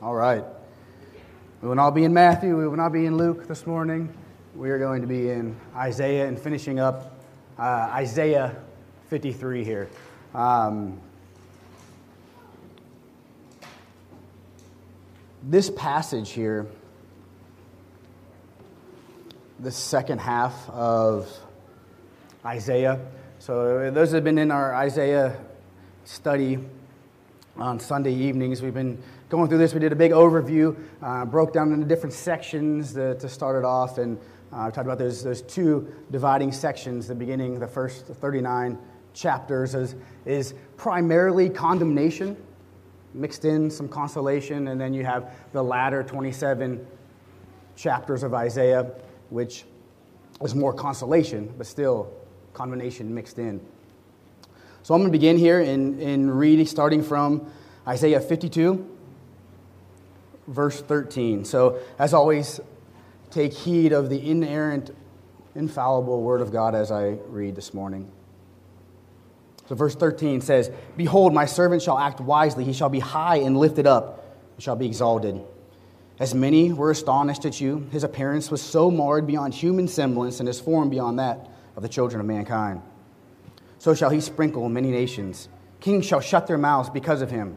All right. We will not be in Matthew. We will not be in Luke this morning. We are going to be in Isaiah and finishing up uh, Isaiah 53 here. Um, this passage here, the second half of Isaiah. So, those have been in our Isaiah study on Sunday evenings. We've been going through this. We did a big overview, uh, broke down into different sections to, to start it off, and uh, talked about those, those two dividing sections. The beginning, the first 39 chapters, is, is primarily condemnation, mixed in some consolation, and then you have the latter 27 chapters of Isaiah, which is more consolation, but still condemnation mixed in. So I'm going to begin here in, in reading, starting from Isaiah 52, verse 13. So, as always, take heed of the inerrant, infallible word of God as I read this morning. So, verse 13 says, Behold, my servant shall act wisely. He shall be high and lifted up, and shall be exalted. As many were astonished at you, his appearance was so marred beyond human semblance, and his form beyond that of the children of mankind so shall he sprinkle many nations. Kings shall shut their mouths because of him.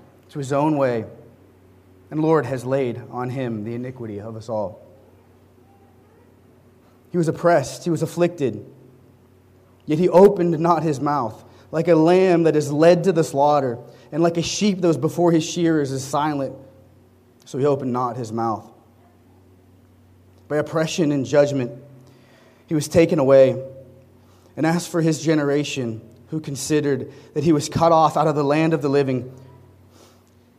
to his own way, and Lord has laid on him the iniquity of us all. He was oppressed, he was afflicted, yet he opened not his mouth. Like a lamb that is led to the slaughter, and like a sheep that was before his shearers is silent, so he opened not his mouth. By oppression and judgment, he was taken away. And as for his generation, who considered that he was cut off out of the land of the living,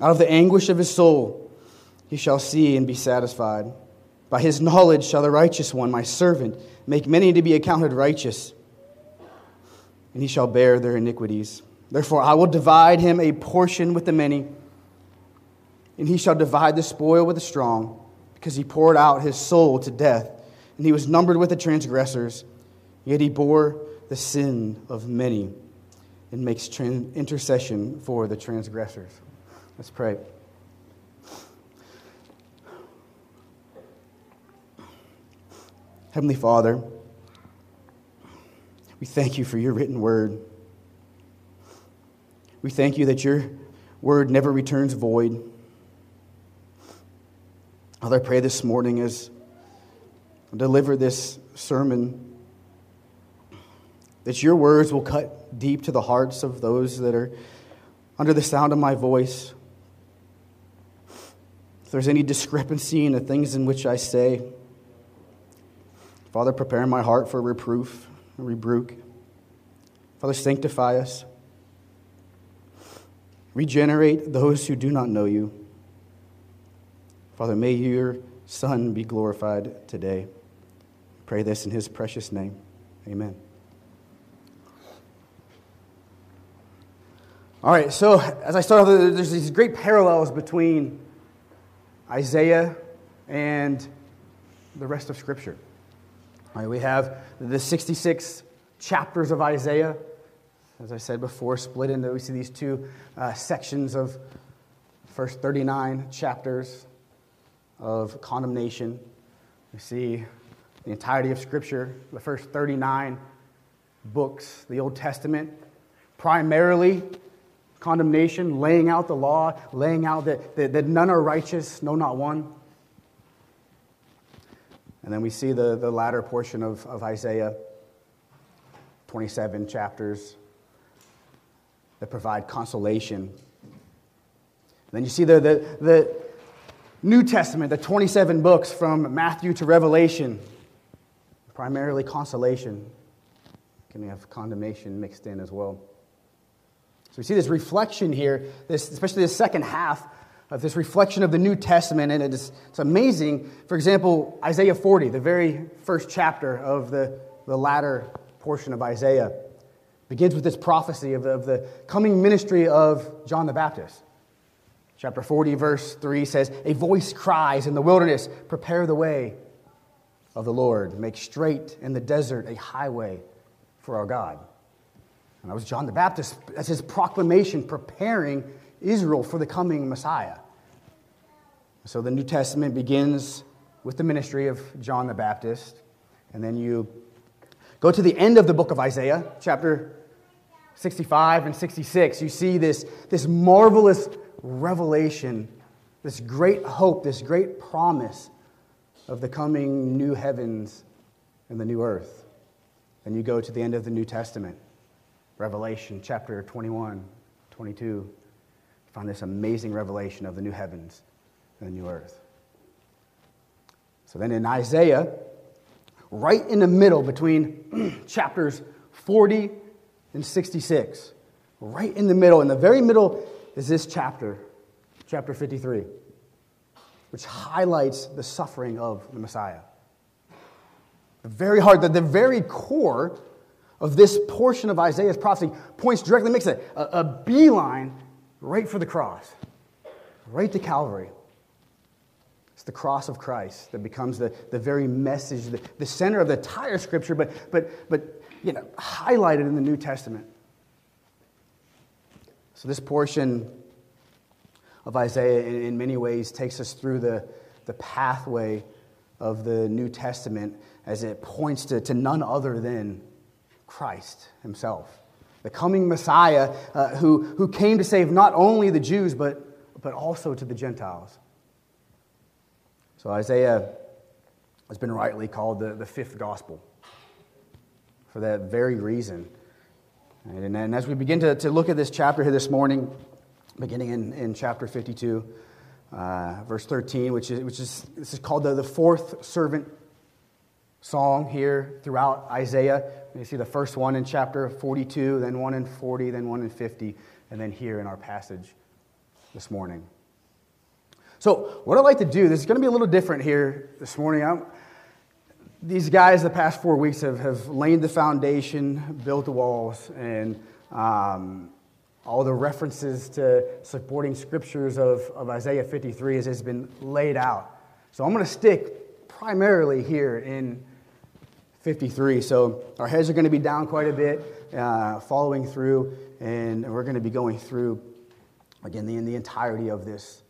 Out of the anguish of his soul, he shall see and be satisfied. By his knowledge shall the righteous one, my servant, make many to be accounted righteous, and he shall bear their iniquities. Therefore, I will divide him a portion with the many, and he shall divide the spoil with the strong, because he poured out his soul to death and he was numbered with the transgressors, yet he bore the sin of many and makes intercession for the transgressors. Let's pray. Heavenly Father, we thank you for your written word. We thank you that your word never returns void. Father, I pray this morning as I deliver this sermon, that your words will cut deep to the hearts of those that are under the sound of my voice. There's any discrepancy in the things in which I say, Father, prepare my heart for reproof rebuke. Father, sanctify us. Regenerate those who do not know you. Father, may your Son be glorified today. Pray this in his precious name. Amen. All right, so as I start there's these great parallels between Isaiah and the rest of Scripture. Right, we have the 66 chapters of Isaiah, as I said before, split into, we see these two uh, sections of first 39 chapters of condemnation. We see the entirety of Scripture, the first 39 books, the Old Testament, primarily condemnation, laying out the law, laying out that, that, that none are righteous, no, not one. And then we see the, the latter portion of, of Isaiah, 27 chapters that provide consolation. And then you see the, the, the New Testament, the 27 books from Matthew to Revelation, primarily consolation. Can we have condemnation mixed in as well? So we see this reflection here, this, especially the second half of this reflection of the New Testament, and it is, it's amazing. For example, Isaiah 40, the very first chapter of the, the latter portion of Isaiah, begins with this prophecy of the, of the coming ministry of John the Baptist. Chapter 40, verse 3 says, A voice cries in the wilderness, Prepare the way of the Lord, make straight in the desert a highway for our God. And that was John the Baptist as his proclamation preparing Israel for the coming Messiah. So the New Testament begins with the ministry of John the Baptist. And then you go to the end of the book of Isaiah, chapter 65 and 66. You see this, this marvelous revelation, this great hope, this great promise of the coming new heavens and the new earth. Then you go to the end of the New Testament. Revelation chapter 21, 22. You find this amazing revelation of the new heavens and the new earth. So then in Isaiah, right in the middle between chapters 40 and 66, right in the middle, in the very middle is this chapter, chapter 53, which highlights the suffering of the Messiah. The very heart, the, the very core of this portion of Isaiah's prophecy points directly, makes a, a, a beeline right for the cross, right to Calvary. It's the cross of Christ that becomes the, the very message, the, the center of the entire scripture, but, but, but you know, highlighted in the New Testament. So, this portion of Isaiah, in, in many ways, takes us through the, the pathway of the New Testament as it points to, to none other than Christ himself, the coming Messiah uh, who, who came to save not only the Jews, but, but also to the Gentiles. So Isaiah has been rightly called the, the fifth gospel for that very reason. And, and as we begin to, to look at this chapter here this morning, beginning in, in chapter 52, uh, verse 13, which is, which is this is called the, the fourth servant song here throughout Isaiah. You see the first one in chapter 42, then one in 40, then one in 50, and then here in our passage this morning. So, what I'd like to do, this is going to be a little different here this morning. I'm, these guys, the past four weeks, have, have laid the foundation, built the walls, and um, all the references to supporting scriptures of, of Isaiah 53 has, has been laid out. So, I'm going to stick primarily here in 53. So our heads are going to be down quite a bit, uh, following through, and we're going to be going through, again, the, the entirety of this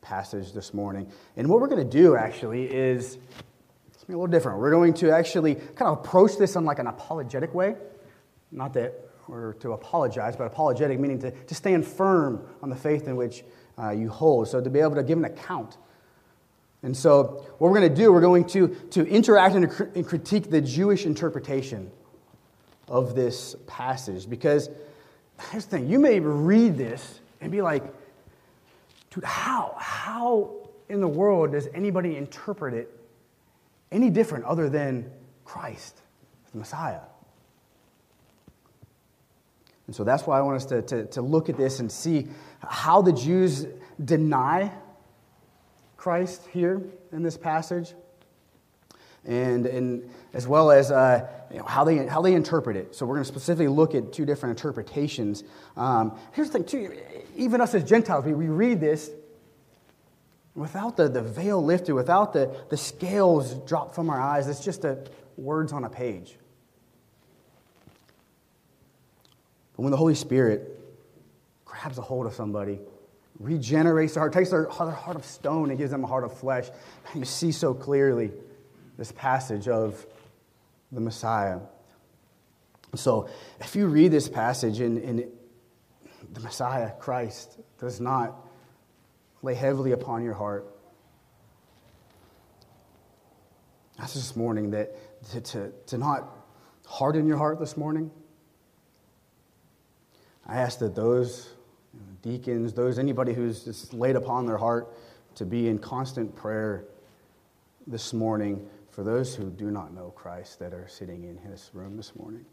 passage this morning. And what we're going to do, actually, is it's a little different. We're going to actually kind of approach this in like an apologetic way. Not that we're to apologize, but apologetic meaning to, to stand firm on the faith in which uh, you hold. So to be able to give an account and so, what we're going to do, we're going to, to interact and, and critique the Jewish interpretation of this passage. Because here's the thing you may read this and be like, dude, how? How in the world does anybody interpret it any different other than Christ, the Messiah? And so that's why I want us to, to, to look at this and see how the Jews deny Christ here in this passage. and, and as well as uh, you know, how, they, how they interpret it. So we're going to specifically look at two different interpretations. Um, here's the thing, too. Even us as Gentiles, we, we read this without the, the veil lifted, without the, the scales dropped from our eyes. It's just a, words on a page. But when the Holy Spirit grabs a hold of somebody, regenerates their heart, takes their, their heart of stone and gives them a heart of flesh, you see so clearly this passage of the Messiah. So if you read this passage and the Messiah, Christ, does not lay heavily upon your heart, that's this morning that to, to, to not harden your heart this morning. I ask that those deacons, those anybody who's just laid upon their heart to be in constant prayer this morning for those who do not know Christ that are sitting in his room this morning.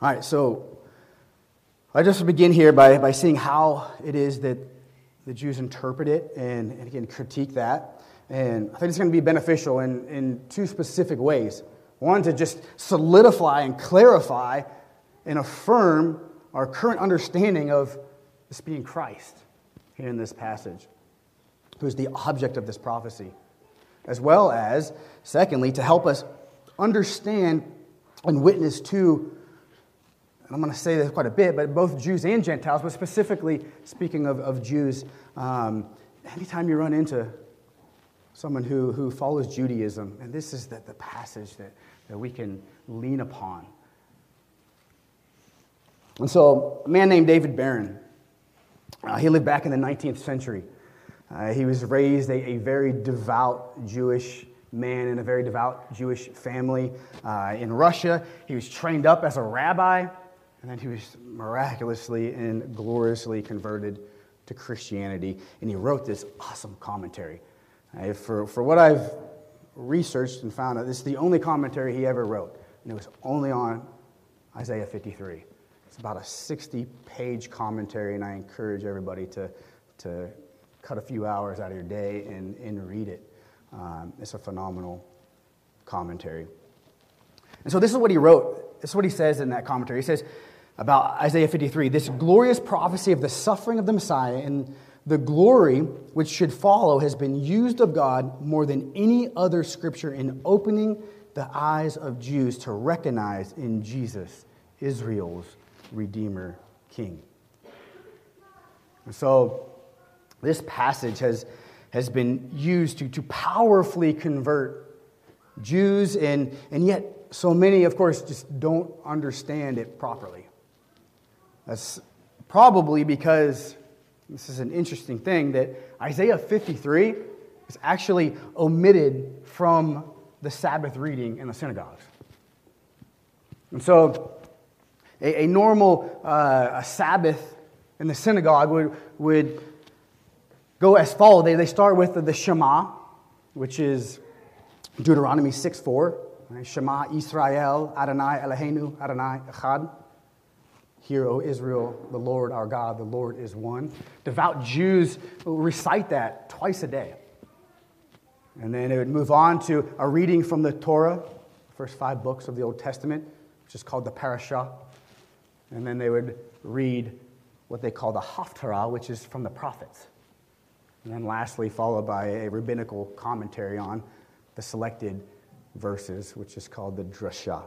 All right, so I just begin here by, by seeing how it is that the Jews interpret it and, and again critique that. And I think it's going to be beneficial in, in two specific ways. One, to just solidify and clarify and affirm our current understanding of this being Christ here in this passage, who is the object of this prophecy. As well as, secondly, to help us understand and witness to, and I'm going to say this quite a bit, but both Jews and Gentiles, but specifically speaking of, of Jews, um, anytime you run into someone who, who follows Judaism, and this is the, the passage that, that we can lean upon. And so, a man named David Baron, uh, he lived back in the 19th century. Uh, he was raised a, a, very devout Jewish man in a very devout Jewish family uh, in Russia. He was trained up as a rabbi, and then he was miraculously and gloriously converted to Christianity. And he wrote this awesome commentary for, for what I've researched and found out, this is the only commentary he ever wrote, and it was only on Isaiah 53. It's about a 60 page commentary, and I encourage everybody to, to cut a few hours out of your day and, and read it. Um, it's a phenomenal commentary. And so, this is what he wrote. This is what he says in that commentary. He says about Isaiah 53 this glorious prophecy of the suffering of the Messiah and the glory which should follow has been used of God more than any other scripture in opening the eyes of Jews to recognize in Jesus Israel's Redeemer King. And so, this passage has, has been used to, to powerfully convert Jews, and, and yet, so many, of course, just don't understand it properly. That's probably because this is an interesting thing that Isaiah 53 is actually omitted from the Sabbath reading in the synagogues. And so, a, a normal uh, a Sabbath in the synagogue would, would go as follows. They, they start with the, the Shema, which is Deuteronomy 6 4. Shema Israel, Adonai Eloheinu, Adonai Echad. Hear, O Israel, the Lord our God, the Lord is one. Devout Jews recite that twice a day. And then it would move on to a reading from the Torah, first five books of the Old Testament, which is called the Parashah. And then they would read what they call the Haftarah, which is from the prophets. And then lastly, followed by a rabbinical commentary on the selected verses, which is called the Drashah.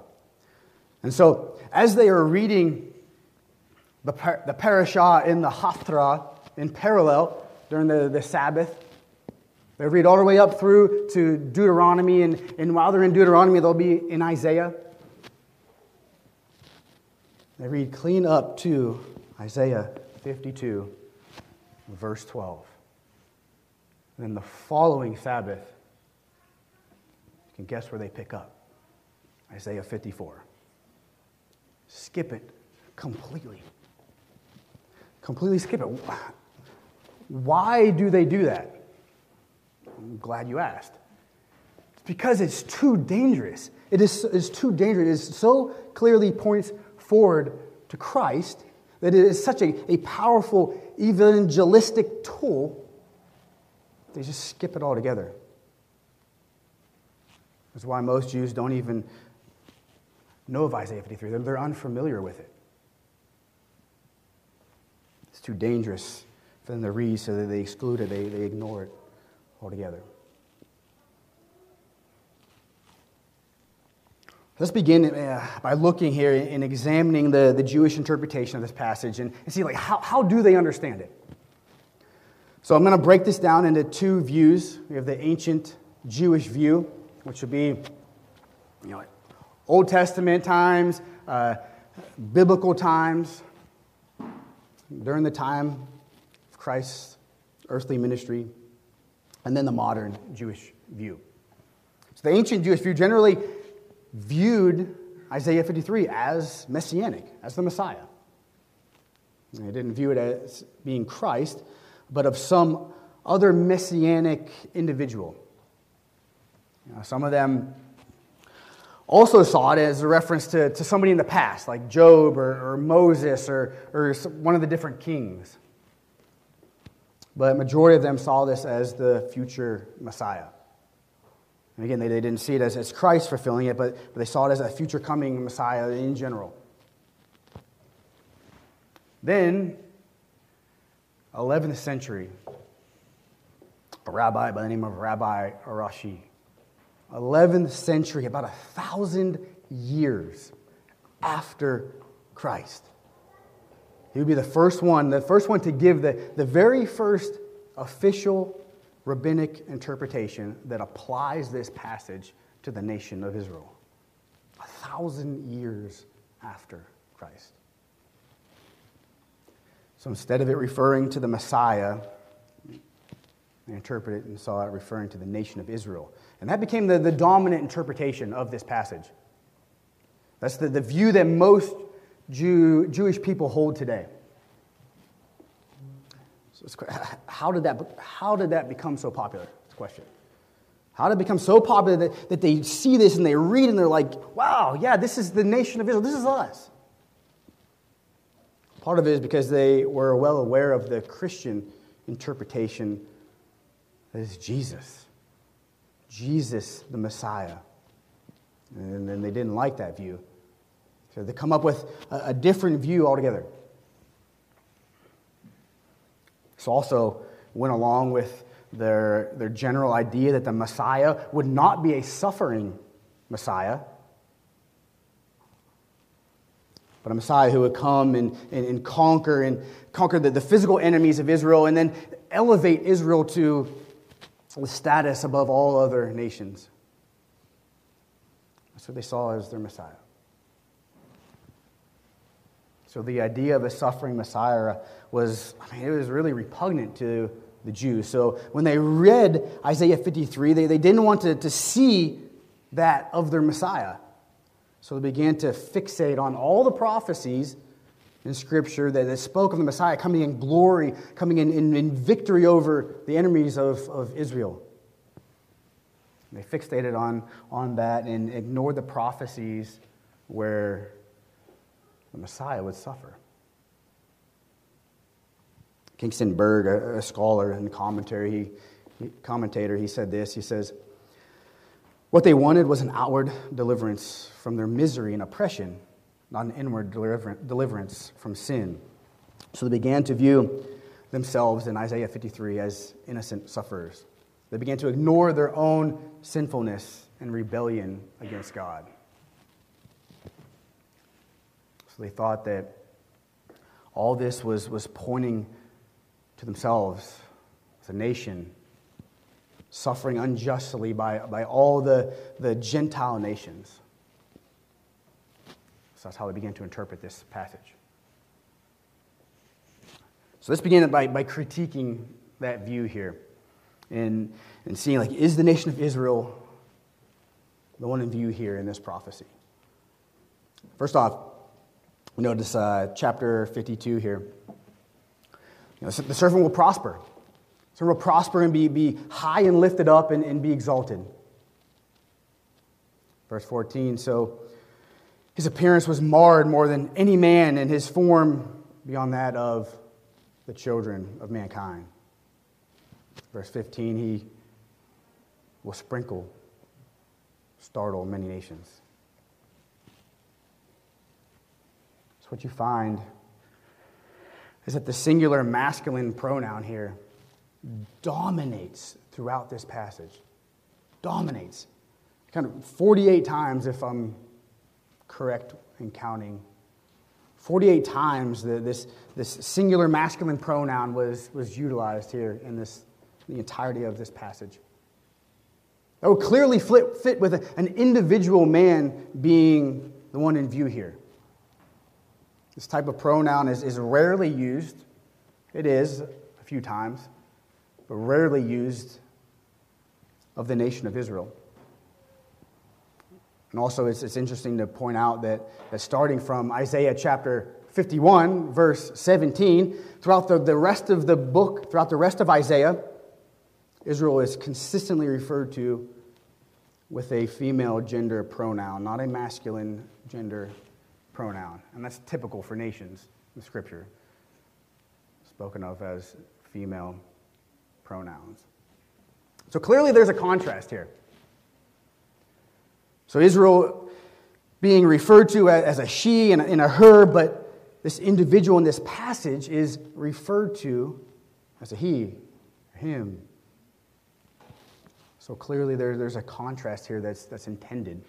And so, as they are reading the, par- the parashah in the Haftarah in parallel during the, the Sabbath. They read all the way up through to Deuteronomy, and, and while they're in Deuteronomy, they'll be in Isaiah. They read clean up to Isaiah 52, verse 12. And then the following Sabbath, you can guess where they pick up Isaiah 54. Skip it completely completely skip it. Why do they do that? I'm glad you asked. It's because it's too dangerous. It is it's too dangerous. It so clearly points forward to Christ that it is such a, a powerful evangelistic tool, they just skip it all together. That's why most Jews don't even know of Isaiah 53. They're, they're unfamiliar with it. It's too dangerous for them to read, so that they exclude it, they, they ignore it altogether. Let's begin uh, by looking here and examining the, the Jewish interpretation of this passage and, and see like how, how do they understand it. So I'm going to break this down into two views. We have the ancient Jewish view, which would be you know, Old Testament times, uh, biblical times, during the time of Christ's earthly ministry, and then the modern Jewish view. So the ancient Jewish view generally viewed Isaiah 53 as messianic, as the Messiah. They didn't view it as being Christ, but of some other messianic individual. You know, some of them also saw it as a reference to, to somebody in the past, like Job or, or Moses or, or one of the different kings. But majority of them saw this as the future Messiah. And again, they, they didn't see it as, as Christ fulfilling it, but, but they saw it as a future coming Messiah in general. Then, 11th century, a rabbi by the name of Rabbi Rashi 11th century, about a thousand years after Christ. He would be the first one, the first one to give the, the very first official rabbinic interpretation that applies this passage to the nation of Israel. A thousand years after Christ. So instead of it referring to the Messiah, they interpreted it and saw it referring to the nation of Israel. And that became the, the dominant interpretation of this passage. That's the, the view that most Jew, Jewish people hold today. So how, did that, how did that become so popular? This question. How did it become so popular that, that they see this and they read and they're like, wow, yeah, this is the nation of Israel. This is us. Part of it is because they were well aware of the Christian interpretation that is Jesus. Jesus the Messiah. And then they didn't like that view. So they come up with a, different view altogether. This also went along with their, their general idea that the Messiah would not be a suffering Messiah, but a Messiah who would come and, and, and conquer and conquer the, the physical enemies of Israel and then elevate Israel to the status above all other nations. That's what they saw as their Messiah. So the idea of a suffering Messiah was, I mean, it was really repugnant to the Jews. So when they read Isaiah 53, they, they didn't want to, to see that of their Messiah. So they began to fixate on all the prophecies in Scripture that, that spoke of the Messiah coming in glory, coming in, in, in victory over the enemies of, of Israel. They fixated on, on that and ignored the prophecies where the Messiah would suffer. Hengstenberg, a, a scholar and commentary, he, commentator, he said this. He says, What they wanted was an outward deliverance from their misery and oppression not an inward deliverance from sin. So they began to view themselves in Isaiah 53 as innocent sufferers. They began to ignore their own sinfulness and rebellion against God. So they thought that all this was, was pointing to themselves as a nation suffering unjustly by, by all the, the Gentile nations. So that's how they began to interpret this passage. So let's begin by, by critiquing that view here and, and seeing, like, is the nation of Israel the one in view here in this prophecy? First off, notice uh, chapter 52 here. You know, the servant will prosper. The servant will prosper and be, be high and lifted up and, and be exalted. Verse 14, so his appearance was marred more than any man, and his form beyond that of the children of mankind. Verse 15, he will sprinkle startle many nations. So, what you find is that the singular masculine pronoun here dominates throughout this passage. Dominates. Kind of 48 times, if I'm correct in counting. 48 times the, this, this singular masculine pronoun was, was utilized here in this, the entirety of this passage. That would clearly fit, fit with an individual man being the one in view here. This type of pronoun is, is rarely used. It is a few times, but rarely used of the nation of Israel. And also, it's, it's interesting to point out that, that starting from Isaiah chapter 51, verse 17, throughout the, the rest of the book, throughout the rest of Isaiah, Israel is consistently referred to with a female gender pronoun, not a masculine gender pronoun. And that's typical for nations in Scripture, spoken of as female pronouns. So clearly there's a contrast here. So Israel being referred to as a she and a her, but this individual in this passage is referred to as a he, him. So clearly there, there's a contrast here that's, that's intended.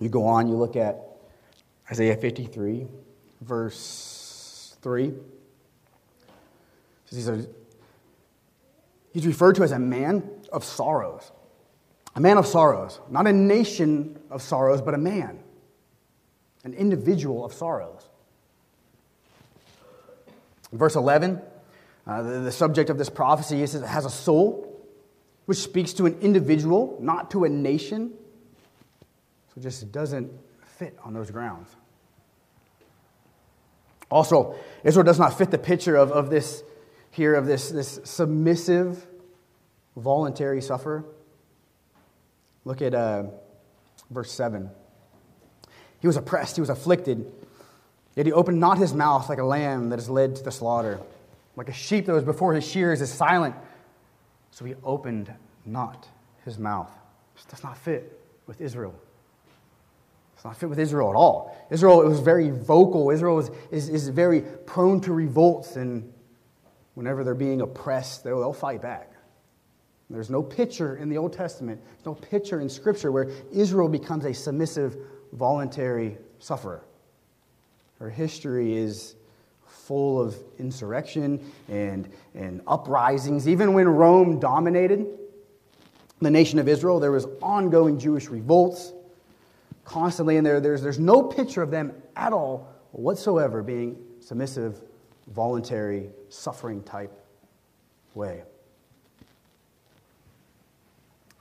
You go on, you look at Isaiah 53, verse 3. He's, referred to as a man of sorrows. A man of sorrows. Not a nation of sorrows, but a man. An individual of sorrows. verse 11, uh, the, the subject of this prophecy is it has a soul, which speaks to an individual, not to a nation. So just doesn't fit on those grounds. Also, Israel does not fit the picture of, of this here, of this, this submissive, voluntary sufferer. Look at uh, verse 7. He was oppressed, he was afflicted, yet he opened not his mouth like a lamb that is led to the slaughter. Like a sheep that was before his shears is silent, so he opened not his mouth. This does not fit with Israel. It's not fit with Israel at all. Israel it was very vocal. Israel is, is, is very prone to revolts, and whenever they're being oppressed, they'll, they'll fight back. There's no picture in the Old Testament, no picture in Scripture where Israel becomes a submissive, voluntary sufferer. Her history is full of insurrection and, and uprisings. Even when Rome dominated the nation of Israel, there was ongoing Jewish revolts constantly, and there, there's, there's no picture of them at all whatsoever being submissive, voluntary, suffering type way.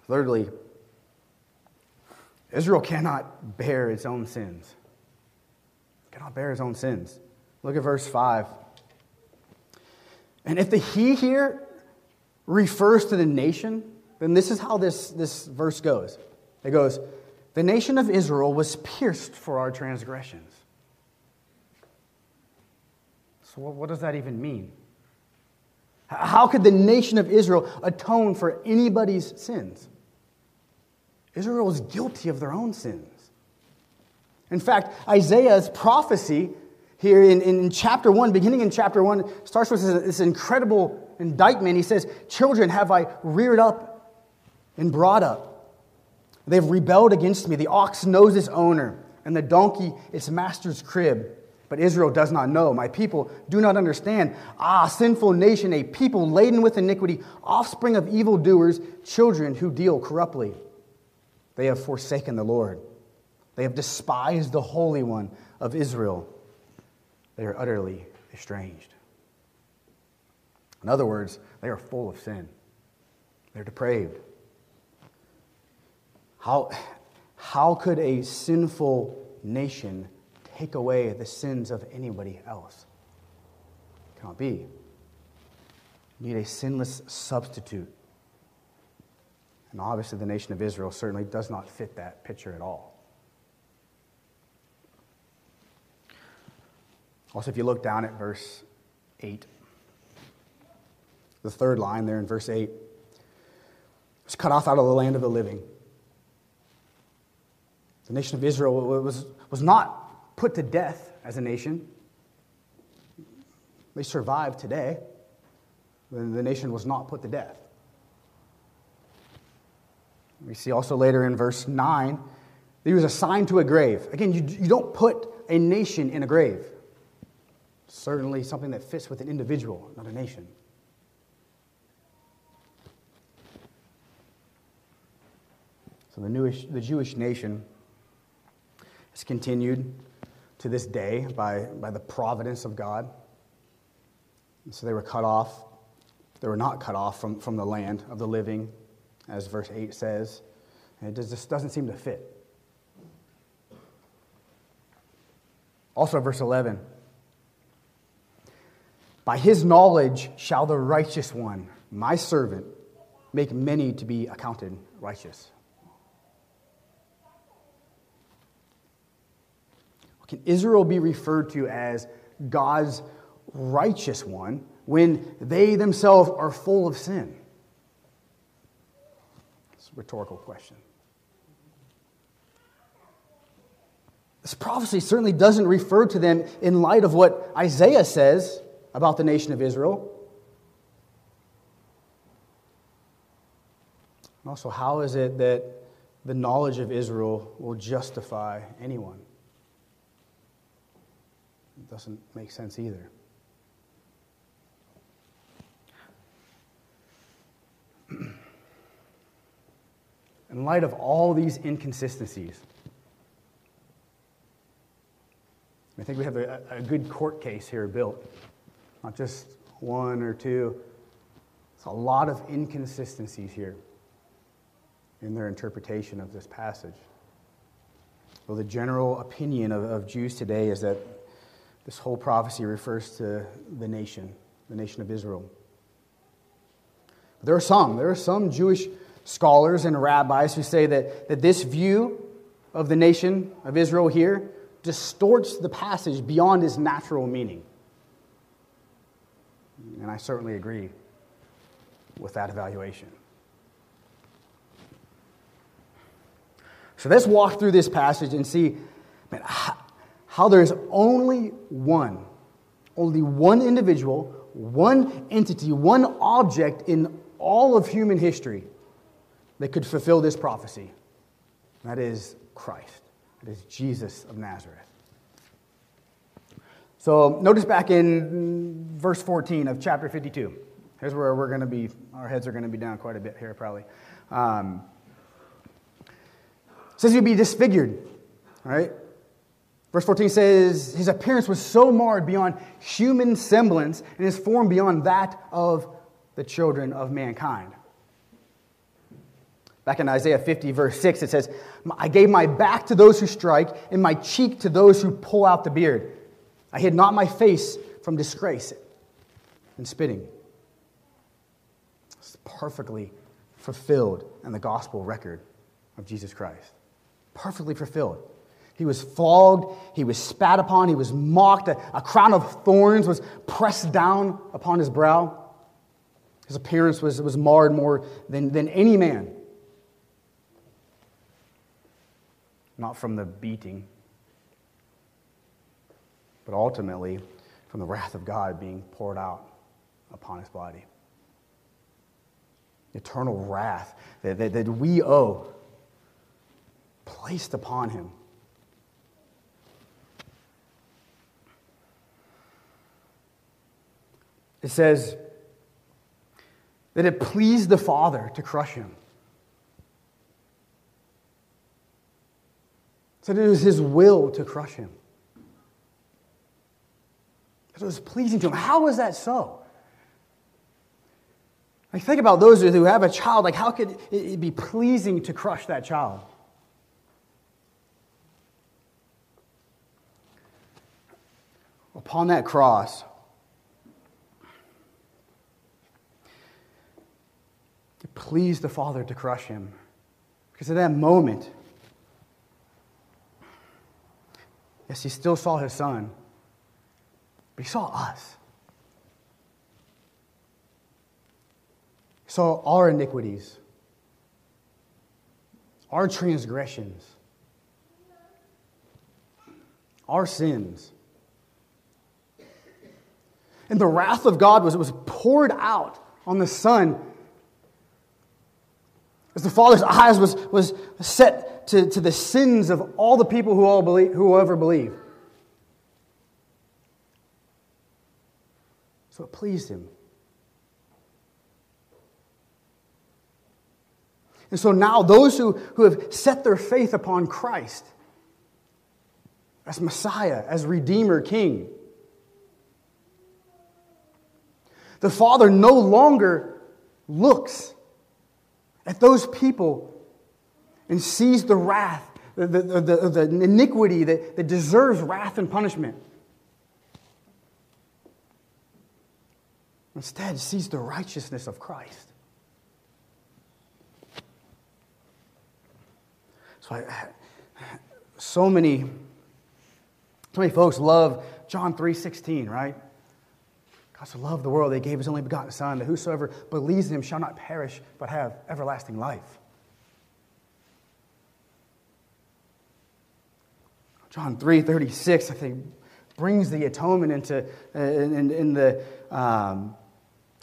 Thirdly, Israel cannot bear its own sins. Cannot bear its own sins. Look at verse 5. And if the he here refers to the nation, then this is how this, this verse goes. It goes, The nation of Israel was pierced for our transgressions. So, what, does that even mean? How could the nation of Israel atone for anybody's sins? Israel is guilty of their own sins. In fact, Isaiah's prophecy here in, in chapter 1, beginning in chapter 1, starts with this, this incredible indictment. He says, Children have I reared up and brought up. They've rebelled against me. The ox knows its owner, and the donkey its master's crib. But Israel does not know. My people do not understand. Ah, sinful nation, a people laden with iniquity, offspring of evildoers, children who deal corruptly. They have forsaken the Lord. They have despised the Holy One of Israel. They are utterly estranged. In other words, they are full of sin. They're depraved. How, how could a sinful nation take away the sins of anybody else? Cannot be. You need a sinless substitute. And obviously, the nation of Israel certainly does not fit that picture at all. Also, if you look down at verse 8, the third line there in verse 8. was cut off out of the land of the living. The nation of Israel was, was not put to death as a nation. They survived today. The nation was not put to death. We see also later in verse 9 that he was assigned to a grave. Again, you, you don't put a nation in a grave. Certainly something that fits with an individual, not a nation. So the, newish, the Jewish nation has continued to this day by, by the providence of God. And so they were cut off. They were not cut off from, from the land of the living, as verse 8 says. And it just doesn't seem to fit. Also, verse 11 By his knowledge shall the righteous one, my servant, make many to be accounted righteous. Can Israel be referred to as God's righteous one when they themselves are full of sin? It's a rhetorical question. This prophecy certainly doesn't refer to them in light of what Isaiah says about the nation of Israel. And also, how is it that the knowledge of Israel will justify anyone? Doesn't make sense either. In light of all these inconsistencies, I think we have a, a good court case here built, not just one or two. It's a lot of inconsistencies here in their interpretation of this passage. Well, the general opinion of, of Jews today is that this whole prophecy refers to the nation, the nation of Israel. There are some, there are some Jewish scholars and rabbis who say that, that this view of the nation of Israel here distorts the passage beyond its natural meaning. And I certainly agree with that evaluation. So let's walk through this passage and see man, how there is only one, only one individual, one entity, one object in all of human history that could fulfill this prophecy. That is Christ. It is Jesus of Nazareth. So notice back in verse 14 of chapter 52. Here's where we're going to be, our heads are going to be down quite a bit here, probably. Um, says he'd be disfigured, right? Verse 14 says, His appearance was so marred beyond human semblance, and his form beyond that of the children of mankind. Back in Isaiah 50, verse 6, it says, I gave my back to those who strike, and my cheek to those who pull out the beard. I hid not my face from disgrace and spitting. It's perfectly fulfilled in the gospel record of Jesus Christ. Perfectly fulfilled. He was flogged, he was spat upon, he was mocked, a, a crown of thorns was pressed down upon his brow. His appearance was, was marred more than, than any man not from the beating, but ultimately from the wrath of God being poured out upon his body. Eternal wrath that, that, that we owe placed upon him. It says that it pleased the Father to crush him. Said it was his will to crush him. That it was pleasing to him. How is that so? Like, think about those who have a child. Like, how could it be pleasing to crush that child? Upon that cross, pleased the Father to crush him. Because at that moment, Yes, he still saw his son, but he saw us. He saw our iniquities, our transgressions, our sins. And the wrath of God was, was poured out on the Son as the Father's eyes was, was set to, to the sins of all the people who all believe, who ever believe. So it pleased him. And so now, those who, who have set their faith upon Christ as Messiah, as Redeemer, King, the Father no longer looks at those people and sees the wrath, the, the, the, the iniquity that, that deserves wrath and punishment. Instead, sees the righteousness of Christ. So, I, so many, so many folks love John three sixteen, right? God so loved the world that he gave his only begotten Son, that whosoever believes in him shall not perish, but have everlasting life. John 3 36, I think, brings the atonement into uh, in, in the um,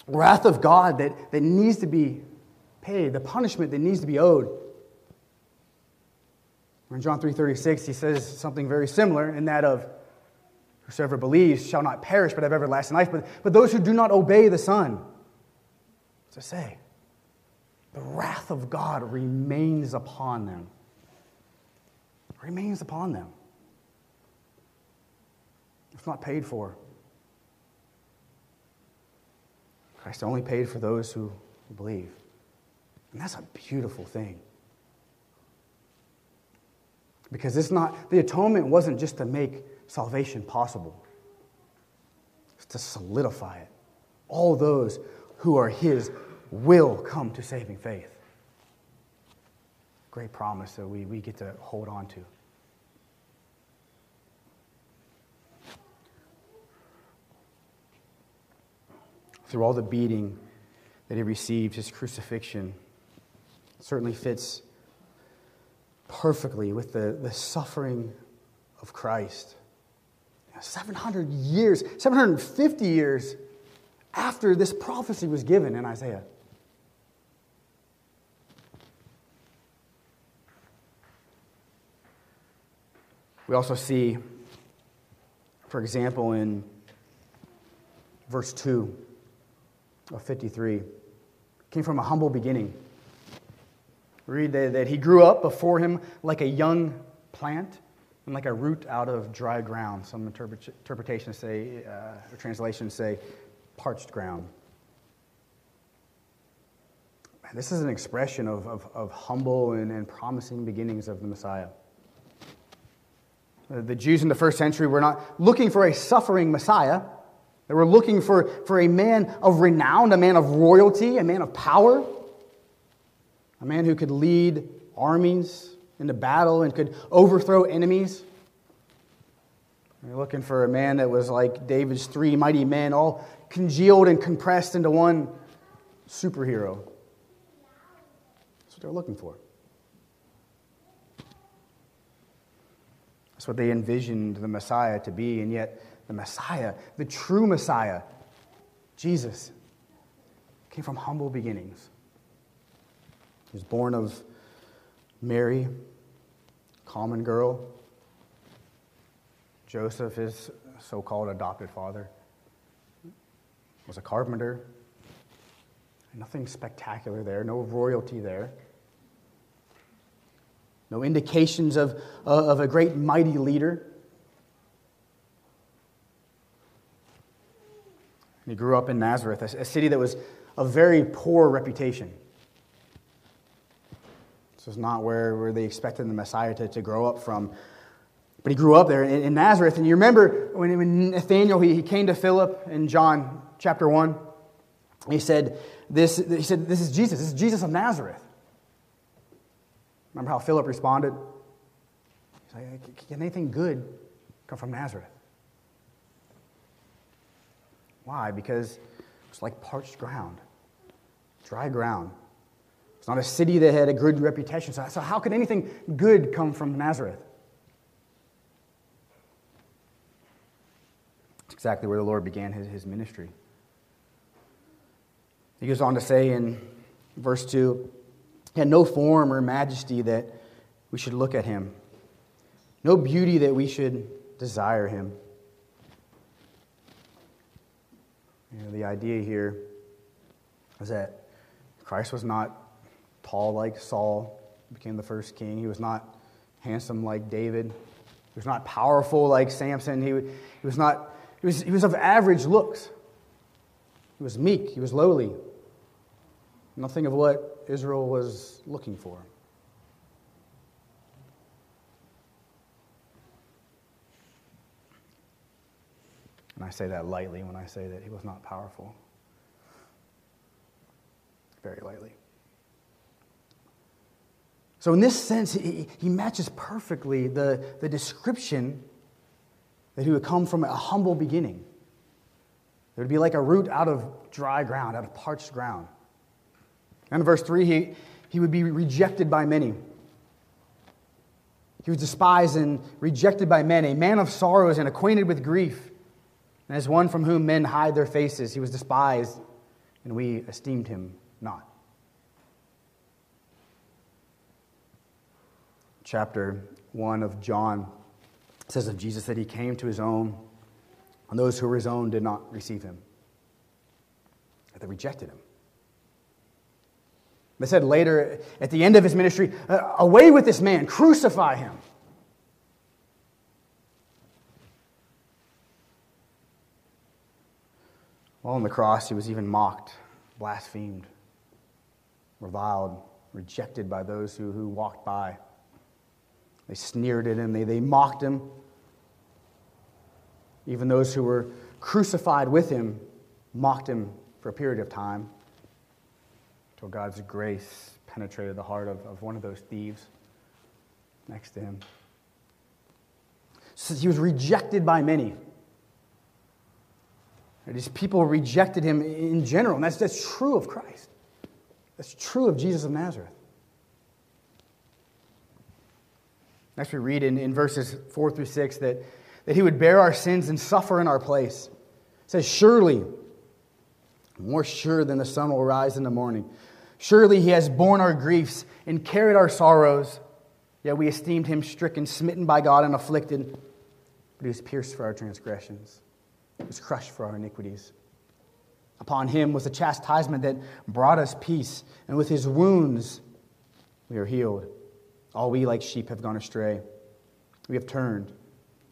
wrath of God that, that needs to be paid, the punishment that needs to be owed. In John 3:36, he says something very similar in that of whosoever believes shall not perish but have everlasting life. But, but those who do not obey the Son, what's say? The wrath of God remains upon them. Remains upon them. It's not paid for. Christ only paid for those who believe. And that's a beautiful thing. Because it's not, the atonement wasn't just to make salvation possible, it's to solidify it. All those who are His will come to saving faith. Great promise that we, we get to hold on to. Through all the beating that he received, his crucifixion certainly fits perfectly with the, the suffering of Christ. 700 years, 750 years after this prophecy was given in Isaiah. We also see, for example, in verse 2 of 53, came from a humble beginning read that, that he grew up before him like a young plant and like a root out of dry ground. Some interpretations say, uh, or translations say, parched ground. This is an expression of, of, of humble and, and promising beginnings of the Messiah. The Jews in the first century were not looking for a suffering Messiah. They were looking for, for a man of renown, a man of royalty, a man of power a man who could lead armies into battle and could overthrow enemies. You're looking for a man that was like David's three mighty men, all congealed and compressed into one superhero. That's what they're looking for. That's what they envisioned the Messiah to be, and yet the Messiah, the true Messiah, Jesus, came from humble beginnings. He was born of Mary, common girl. Joseph, his so called adopted father, was a carpenter. Nothing spectacular there, no royalty there. No indications of, uh, of a great mighty leader. He grew up in Nazareth, a city that was a very poor reputation. This is not where, where they expected the Messiah to, to grow up from. But he grew up there in, in Nazareth. And you remember when, when Nathaniel, he, he came to Philip in John chapter 1. He said, this, he said, This is Jesus. This is Jesus of Nazareth. Remember how Philip responded? He's like, Can anything good come from Nazareth? Why? Because it's like parched ground, dry ground. It's not a city that had a good reputation. So, so how could anything good come from Nazareth? It's exactly where the Lord began his, his ministry. He goes on to say in verse 2 He had no form or majesty that we should look at him, no beauty that we should desire him. You know, the idea here is that Christ was not tall like Saul, became the first king. He was not handsome like David. He was not powerful like Samson. He, he, was, not, he, was, he was of average looks. He was meek. He was lowly. Nothing of what Israel was looking for. And I say that lightly when I say that he was not powerful. Very lightly. So, in this sense, he, he matches perfectly the, the description that he would come from a humble beginning. It would be like a root out of dry ground, out of parched ground. And in verse 3, he, he would be rejected by many. He was despised and rejected by men, a man of sorrows and acquainted with grief. And as one from whom men hide their faces, he was despised, and we esteemed him not. Chapter 1 of John says of Jesus that he came to his own, and those who were his own did not receive him, that they rejected him. They said later at the end of his ministry, uh, Away with this man, crucify him. While on the cross, he was even mocked, blasphemed, reviled, rejected by those who, who walked by. They sneered at him, they, they mocked him. Even those who were crucified with him mocked him for a period of time until God's grace penetrated the heart of, of one of those thieves next to him. So he was rejected by many. These people rejected him in general, and that's, that's true of Christ. That's true of Jesus of Nazareth. Next, we read in, in verses 4 through 6 that, that he would bear our sins and suffer in our place. It says, Surely, more sure than the sun will rise in the morning, surely he has borne our griefs and carried our sorrows. Yet we esteemed him stricken, smitten by God, and afflicted. But he was pierced for our transgressions, he was crushed for our iniquities. Upon him was the chastisement that brought us peace, and with his wounds we are healed. All we, like sheep, have gone astray. We have turned,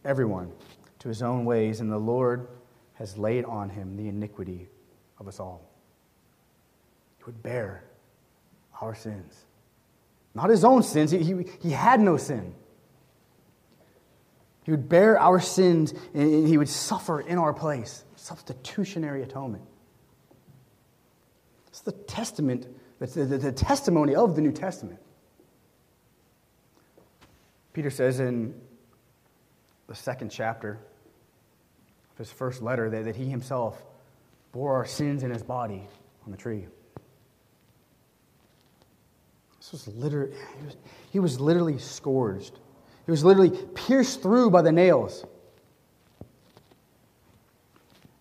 everyone, to his own ways, and the Lord has laid on him the iniquity of us all. He would bear our sins. Not his own sins, he, he, he had no sin. He would bear our sins and he would suffer in our place. Substitutionary atonement. It's the testament, the, the, the testimony of the New Testament. Peter says in the second chapter of his first letter that, that he himself bore our sins in his body on the tree. This was literally, he was, he was literally scourged. He was literally pierced through by the nails.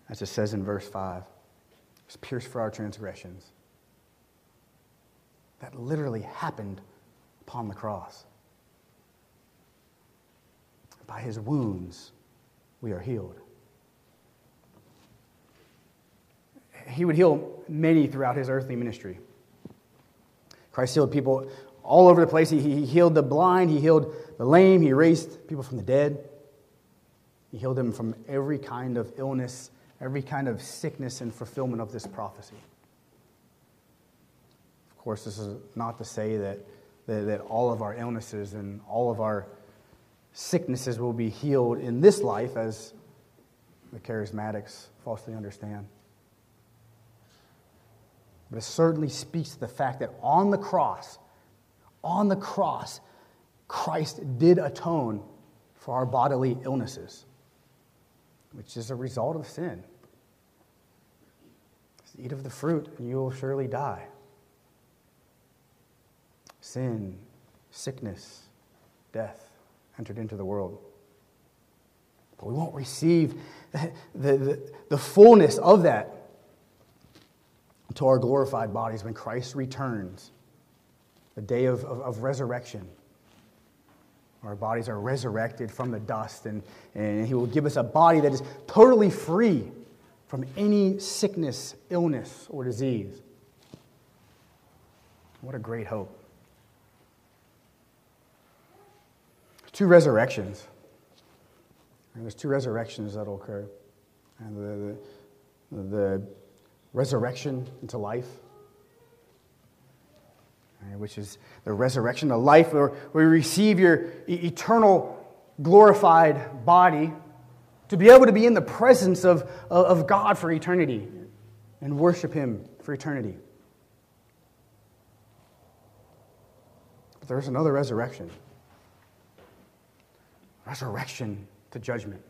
As it says in verse 5, he was pierced for our transgressions. That literally happened upon the cross. By his wounds, we are healed. He would heal many throughout his earthly ministry. Christ healed people all over the place. He, he healed the blind, he healed the lame, he raised people from the dead. He healed them from every kind of illness, every kind of sickness and fulfillment of this prophecy. Of course, this is not to say that, that, that all of our illnesses and all of our sicknesses will be healed in this life, as the charismatics falsely understand. But it certainly speaks to the fact that on the cross, on the cross, Christ did atone for our bodily illnesses, which is a result of sin. Eat of the fruit, and you will surely die. sin, sickness, death entered into the world. But we won't receive the, the, the fullness of that until our glorified bodies when Christ returns, the day of, of, of resurrection. Our bodies are resurrected from the dust, and, and He will give us a body that is totally free from any sickness, illness, or disease. What a great hope. Two resurrections. And there's two resurrections that will occur. And the, the, the resurrection into life, which is the resurrection to life, where we receive your eternal glorified body to be able to be in the presence of, of God for eternity and worship Him for eternity. But there's another resurrection resurrection to judgment.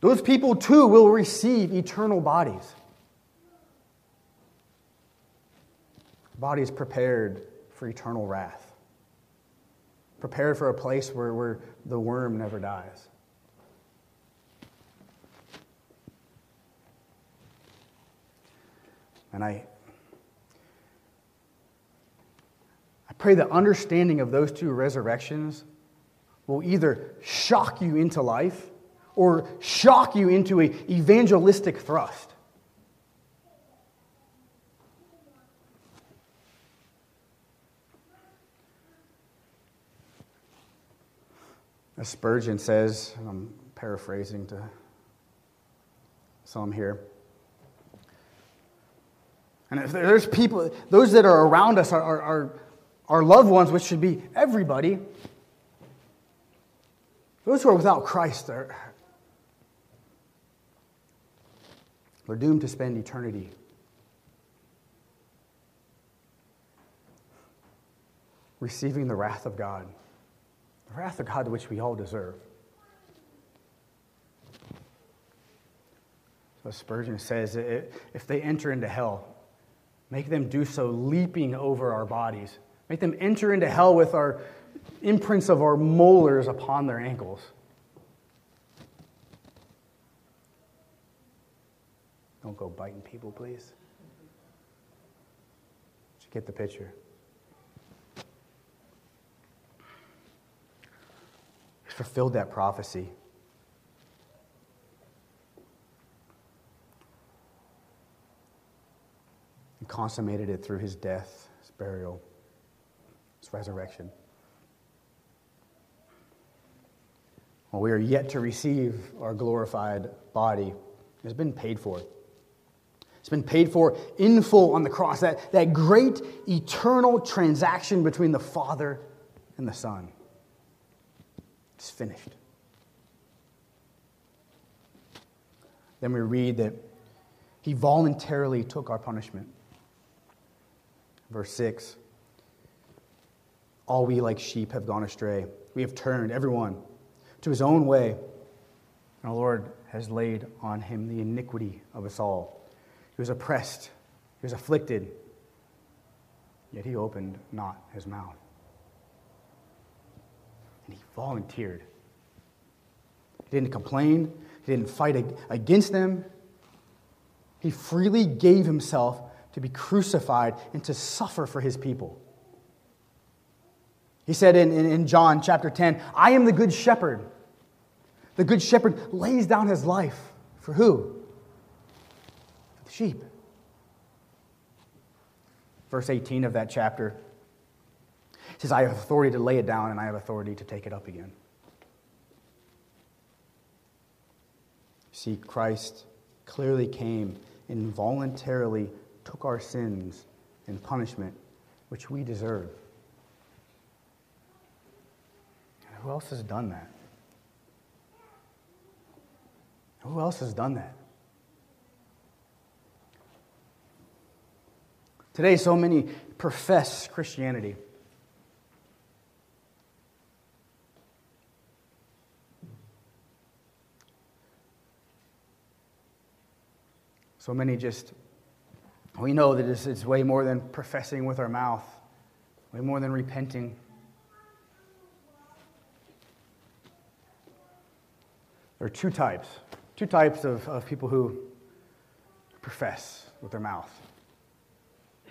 Those people too will receive eternal bodies. Bodies prepared for eternal wrath, prepared for a place where, where the worm never dies. And I, I pray the understanding of those two resurrections will either shock you into life or shock you into an evangelistic thrust. As Spurgeon says, I'm paraphrasing to some here. And if there's people, those that are around us are, are, are our loved ones, which should be everybody, those who are without Christ are, are doomed to spend eternity receiving the wrath of God, the wrath of God which we all deserve. So Spurgeon says if they enter into hell, make them do so leaping over our bodies. Make them enter into hell with our imprints of our molars upon their ankles. Don't go biting people, please. Did you get the picture? He fulfilled that prophecy. He consummated it through his death, his burial, resurrection. While we are yet to receive our glorified body. It has been paid for. It's been paid for in full on the cross. That, that great eternal transaction between the Father and the Son. It's finished. Then we read that he voluntarily took our punishment. Verse 6 All we like sheep have gone astray. We have turned, everyone, to his own way. And the Lord has laid on him the iniquity of us all. He was oppressed, he was afflicted, yet he opened not his mouth. And he volunteered. He didn't complain, he didn't fight against them. He freely gave himself to be crucified and to suffer for his people. He said in, in, in, John chapter 10, I am the good shepherd. The good shepherd lays down his life for who? For the sheep. Verse 18 of that chapter says, I have authority to lay it down and I have authority to take it up again. See, Christ clearly came and voluntarily took our sins and punishment, which we deserve. Who else has done that? Who else has done that? Today, so many profess Christianity. So many just We know that it's, it's way more than professing with our mouth, way more than repenting. There are two types, two types of, of people who profess with their mouth.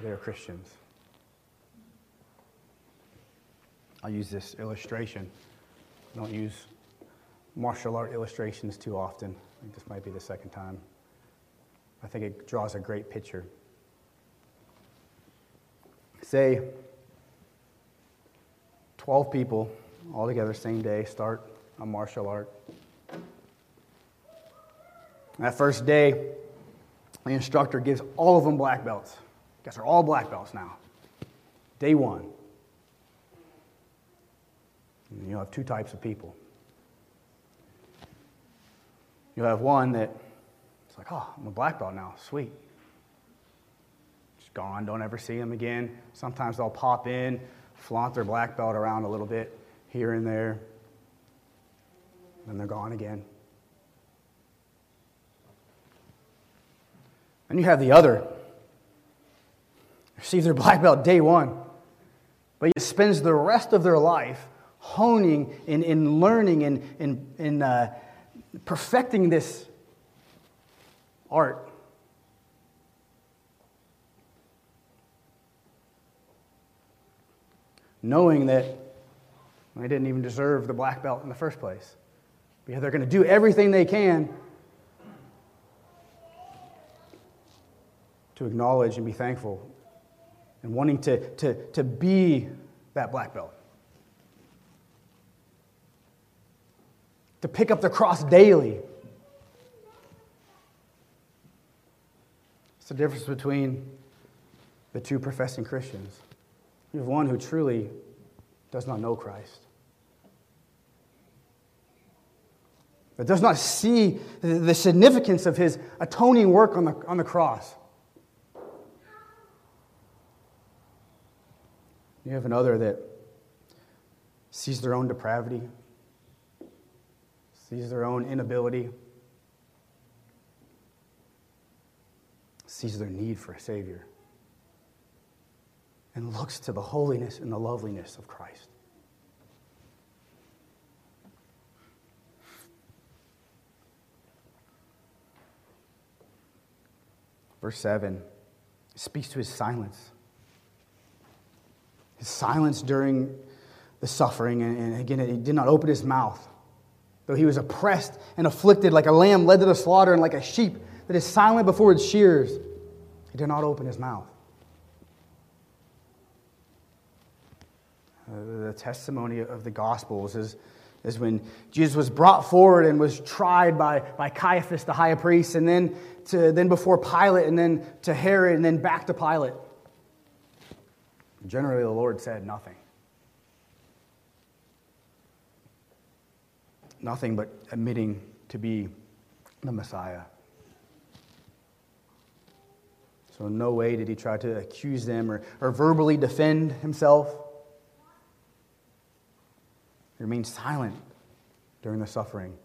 They are Christians. I'll use this illustration. I don't use martial art illustrations too often. I think this might be the second time. I think it draws a great picture. Say 12 people all together, same day, start a martial art. That first day, the instructor gives all of them black belts. Guess they're all black belts now. Day one. And you'll have two types of people. You'll have one that it's like, oh, I'm a black belt now. Sweet. Just gone. Don't ever see them again. Sometimes they'll pop in, flaunt their black belt around a little bit here and there. Then they're gone again. And you have the other. Receive their black belt day one, but he spends the rest of their life honing and, and learning and, and, and uh, perfecting this art. Knowing that they didn't even deserve the black belt in the first place. Because they're going to do everything they can to acknowledge and be thankful and wanting to, to, to be that black belt. To pick up the cross daily. It's the difference between the two professing Christians. You have one who truly does not know Christ. That does not see the significance of his atoning work on the, on the cross. You have another that sees their own depravity, sees their own inability, sees their need for a Savior, and looks to the holiness and the loveliness of Christ. Verse 7 speaks to his silence silence during the suffering. And, again, he did not open his mouth. Though he was oppressed and afflicted like a lamb led to the slaughter and like a sheep that is silent before its shears, he did not open his mouth. Uh, the testimony of the Gospels is, is when Jesus was brought forward and was tried by, by Caiaphas, the high priest, and then, to, then before Pilate, and then to Herod, and then back to Pilate. Generally, the Lord said nothing. Nothing but admitting to be the Messiah. So, in no way did he try to accuse them or, or verbally defend himself. He remained silent during the suffering.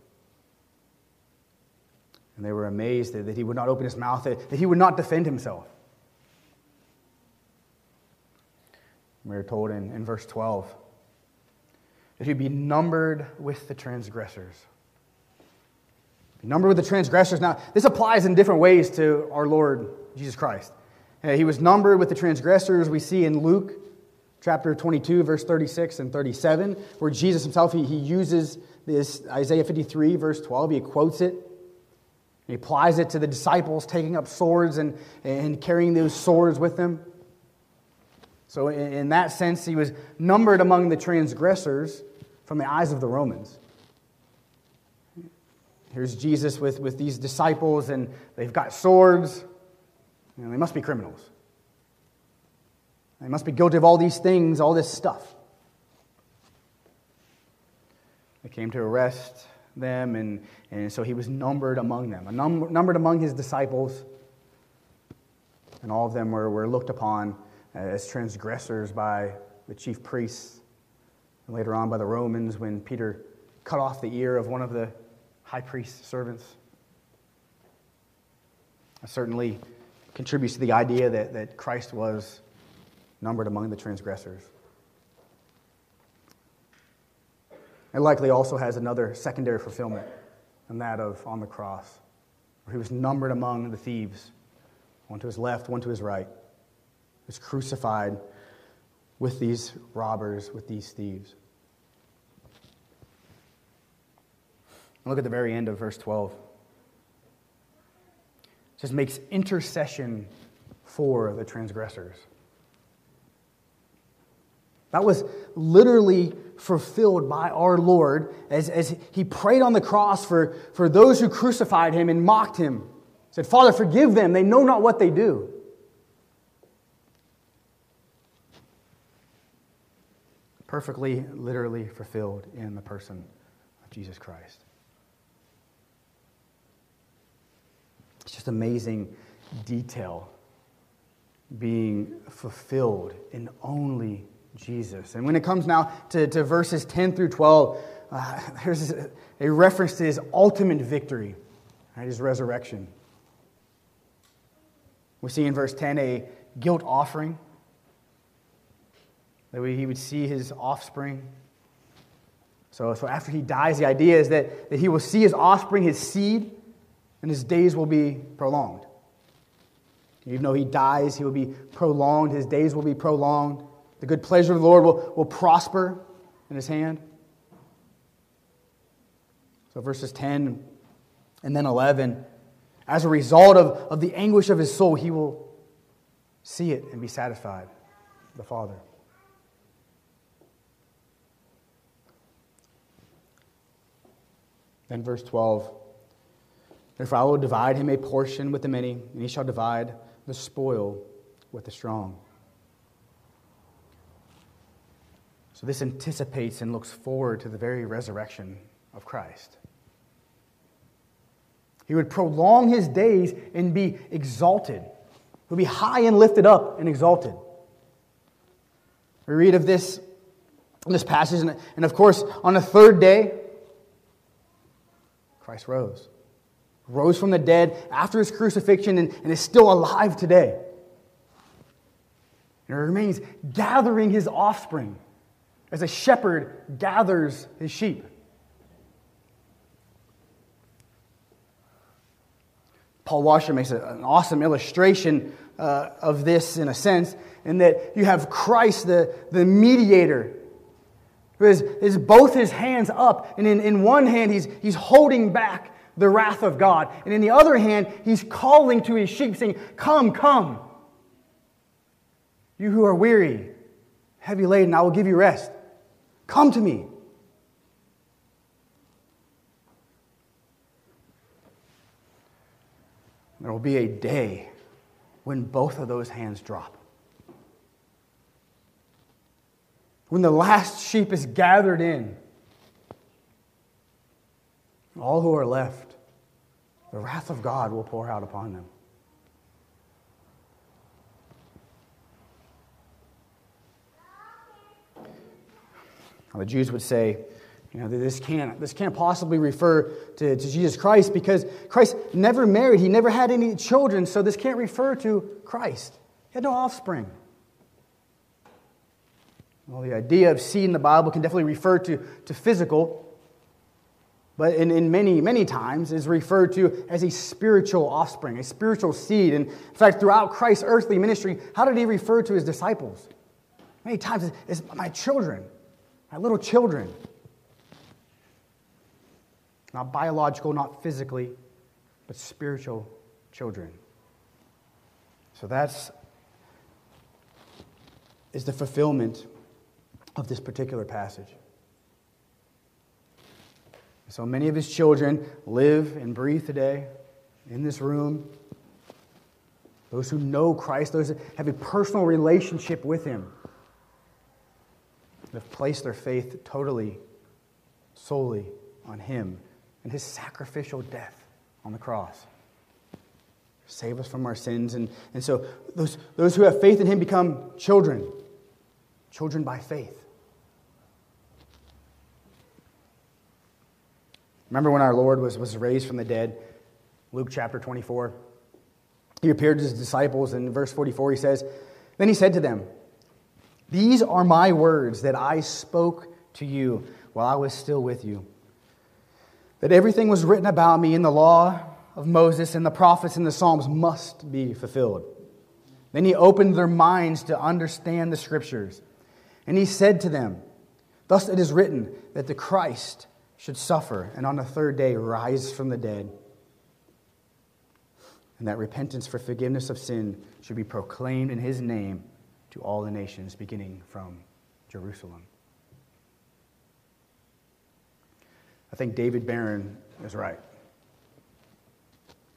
And they were amazed that, that he would not open his mouth, that, that he would not defend himself. We are told in, in verse 12 that he'd be numbered with the transgressors. Be numbered with the transgressors. Now, this applies in different ways to our Lord Jesus Christ. He was numbered with the transgressors we see in Luke chapter 22, verse 36 and 37, where Jesus himself, he, he uses this Isaiah 53, verse 12. He quotes it. He applies it to the disciples taking up swords and, and carrying those swords with them. So, in that sense, he was numbered among the transgressors from the eyes of the Romans. Here's Jesus with, with these disciples, and they've got swords. You know, they must be criminals. They must be guilty of all these things, all this stuff. They came to arrest them, and, and so he was numbered among them, num- numbered among his disciples, and all of them were, were looked upon Uh, as transgressors by the chief priests, and later on by the Romans when Peter cut off the ear of one of the high priest's servants. Certainly, contributes to the idea that, that Christ was numbered among the transgressors. It likely also has another secondary fulfillment, and that of on the cross, where he was numbered among the thieves, one to his left, one to his right. Was crucified with these robbers, with these thieves. Look at the very end of verse 12. It just makes intercession for the transgressors. That was literally fulfilled by our Lord as, as he prayed on the cross for, for those who crucified him and mocked him. He said, Father, forgive them. They know not what they do. Perfectly, literally fulfilled in the person of Jesus Christ. It's just amazing detail being fulfilled in only Jesus. And when it comes now to, to verses 10 through 12, uh, there's a reference to his ultimate victory, right, his resurrection. We see in verse 10 a guilt offering, that he would see his offspring. So, so after he dies, the idea is that, that he will see his offspring, his seed, and his days will be prolonged. Even though he dies, he will be prolonged, his days will be prolonged. The good pleasure of the Lord will, will prosper in his hand. So, verses 10 and then 11, as a result of, of the anguish of his soul, he will see it and be satisfied, the Father. Then, verse 12 Therefore, I will divide him a portion with the many, and he shall divide the spoil with the strong. So, this anticipates and looks forward to the very resurrection of Christ. He would prolong his days and be exalted. He would be high and lifted up and exalted. We read of this in this passage, and of course, on the third day, Christ rose. Rose from the dead after his crucifixion and, and is still alive today. And remains gathering his offspring as a shepherd gathers his sheep. Paul Washer makes an awesome illustration uh, of this in a sense, in that you have Christ, the, the mediator, has, has both his hands up, and in, in one hand he's, he's holding back the wrath of God, and in the other hand he's calling to his sheep, saying, Come, come. You who are weary, heavy laden, I will give you rest. Come to me. There will be a day when both of those hands drop. When the last sheep is gathered in, all who are left, the wrath of God will pour out upon them. Now, The Jews would say, you know, this can't, this can't possibly refer to, to Jesus Christ because Christ never married. He never had any children, so this can't refer to Christ. He had no offspring. Well, the idea of seed in the Bible can definitely refer to, to physical, but in, in many, many times is referred to as a spiritual offspring, a spiritual seed. And in fact, throughout Christ's earthly ministry, how did he refer to his disciples? Many times as my children my little children. Not biological, not physically, but spiritual children. So that's is the fulfillment of this particular passage. So many of his children live and breathe today in this room. Those who know Christ, those that have a personal relationship with him have placed their faith totally, solely on Him and His sacrificial death on the cross. Save us from our sins. And, and so those, those who have faith in Him become children, children by faith. Remember when our Lord was, was raised from the dead? Luke chapter 24. he appeared to his disciples. And in verse 44, he says, Then he said to them, These are my words that I spoke to you while I was still with you. That everything was written about me in the law of Moses and the prophets and the Psalms must be fulfilled. Then he opened their minds to understand the scriptures. And he said to them, Thus it is written that the Christ should suffer and on the third day rise from the dead, and that repentance for forgiveness of sin should be proclaimed in his name to all the nations, beginning from Jerusalem. I think David Baron is right.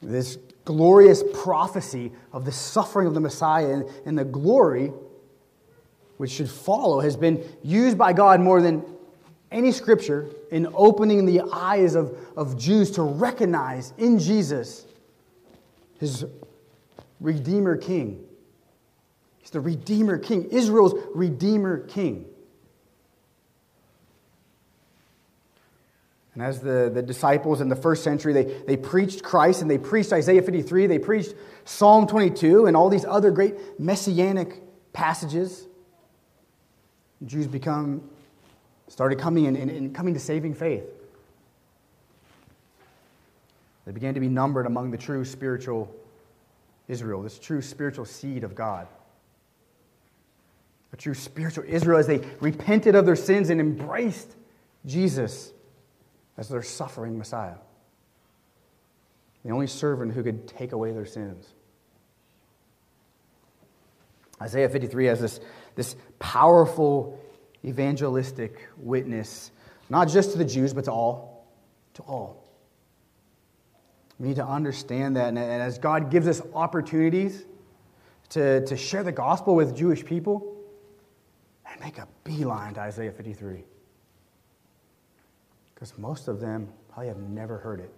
This glorious prophecy of the suffering of the Messiah and, and the glory which should follow has been used by God more than any scripture in opening the eyes of, of Jews to recognize in Jesus his Redeemer King. He's the Redeemer King, Israel's Redeemer King. And as the, the disciples in the first century, they, they preached Christ and they preached Isaiah 53, they preached Psalm 22, and all these other great messianic passages. Jews become, started coming and, and coming to saving faith. They began to be numbered among the true spiritual Israel, this true spiritual seed of God. A true spiritual Israel as they repented of their sins and embraced Jesus as their suffering Messiah, the only servant who could take away their sins. Isaiah 53 has this, this powerful evangelistic witness, not just to the Jews, but to all. To all. We need to understand that. And as God gives us opportunities to, to share the gospel with Jewish people, and make a beeline to Isaiah 53 because most of them probably have never heard it.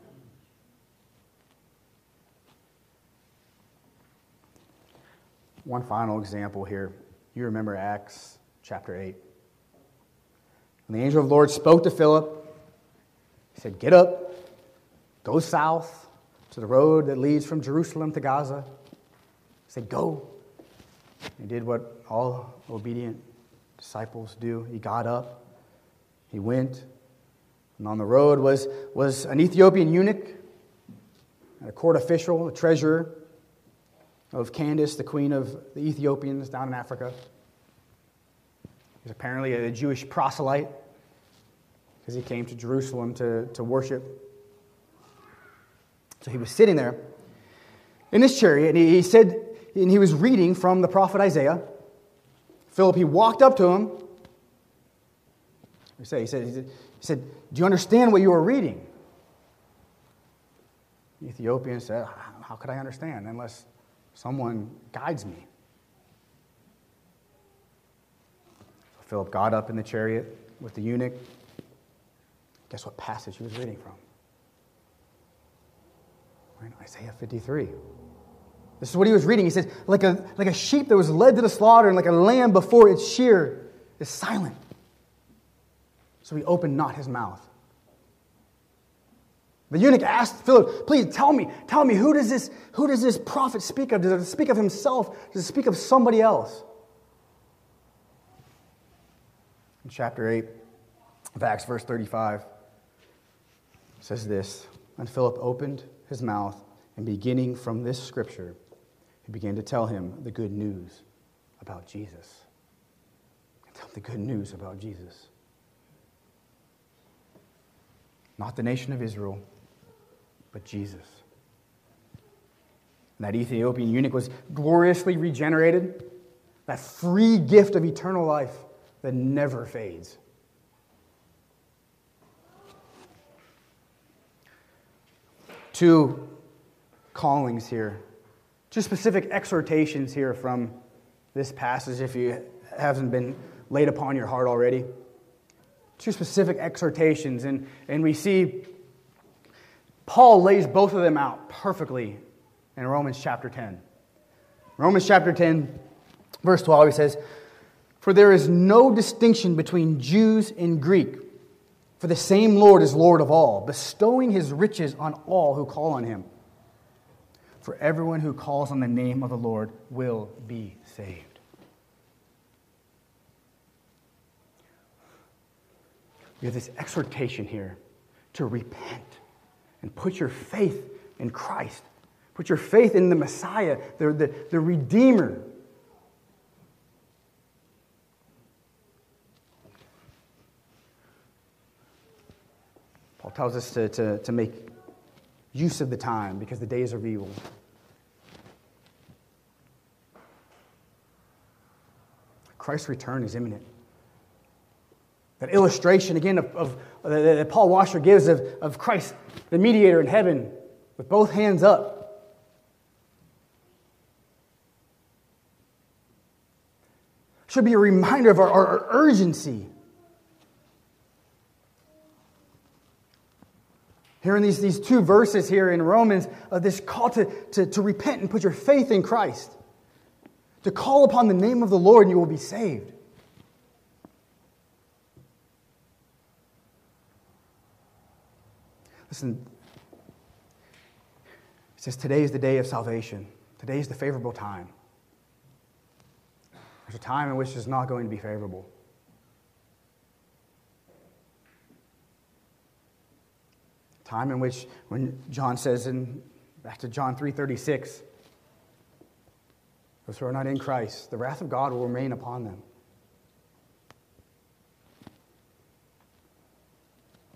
One final example here. You remember Acts chapter 8. When the angel of the Lord spoke to Philip, he said, Get up, go south to the road that leads from Jerusalem to Gaza. He said, Go. He did what all obedient disciples do. He got up, he went, and on the road was, was an Ethiopian eunuch, a court official, a treasurer of Candace, the queen of the Ethiopians down in Africa. He's apparently a Jewish proselyte because he came to Jerusalem to, to worship. So he was sitting there in his chariot, and he, said, and he was reading from the prophet Isaiah. Philip, he walked up to him. He said, he said he said, Do you understand what you are reading? The Ethiopian said, How could I understand unless someone guides me? Philip got up in the chariot with the eunuch. Guess what passage he was reading from? Right, Isaiah 53. This is what he was reading. He says, like a, like a sheep that was led to the slaughter and like a lamb before its shear is silent so he opened not his mouth. The eunuch asked Philip, please tell me, tell me, who does this, who does this prophet speak of? Does it speak of himself? Does it speak of somebody else? In chapter 8 of Acts, verse 35, says this And Philip opened his mouth, and beginning from this scripture, he began to tell him the good news about Jesus. Tell him the good news about Jesus. Not the nation of Israel, but Jesus. And that Ethiopian eunuch was gloriously regenerated, that free gift of eternal life that never fades. Two callings here, two specific exhortations here from this passage, if you haven't been laid upon your heart already two specific exhortations, and, and we see Paul lays both of them out perfectly in Romans chapter 10. Romans chapter 10, verse 12, he says, For there is no distinction between Jews and Greek, for the same Lord is Lord of all, bestowing his riches on all who call on him. For everyone who calls on the name of the Lord will be saved. We have this exhortation here to repent and put your faith in Christ. Put your faith in the Messiah, the, the, the Redeemer. Tells us to, to, to make use of the time because the days are evil. Christ's return is imminent. That illustration, again, of, of, uh, that Paul Washer gives of, of Christ, the mediator in heaven, with both hands up. Should be a reminder of our, our urgency. Here in these, these two verses here in Romans, of this call to, to, to repent and put your faith in Christ, to call upon the name of the Lord and you will be saved. Listen, it says today is the day of salvation. Today is the favorable time. There's a time in which it's not going to be favorable. Time in which, when John says in back to John 3:36, those who are not in Christ, the wrath of God will remain upon them.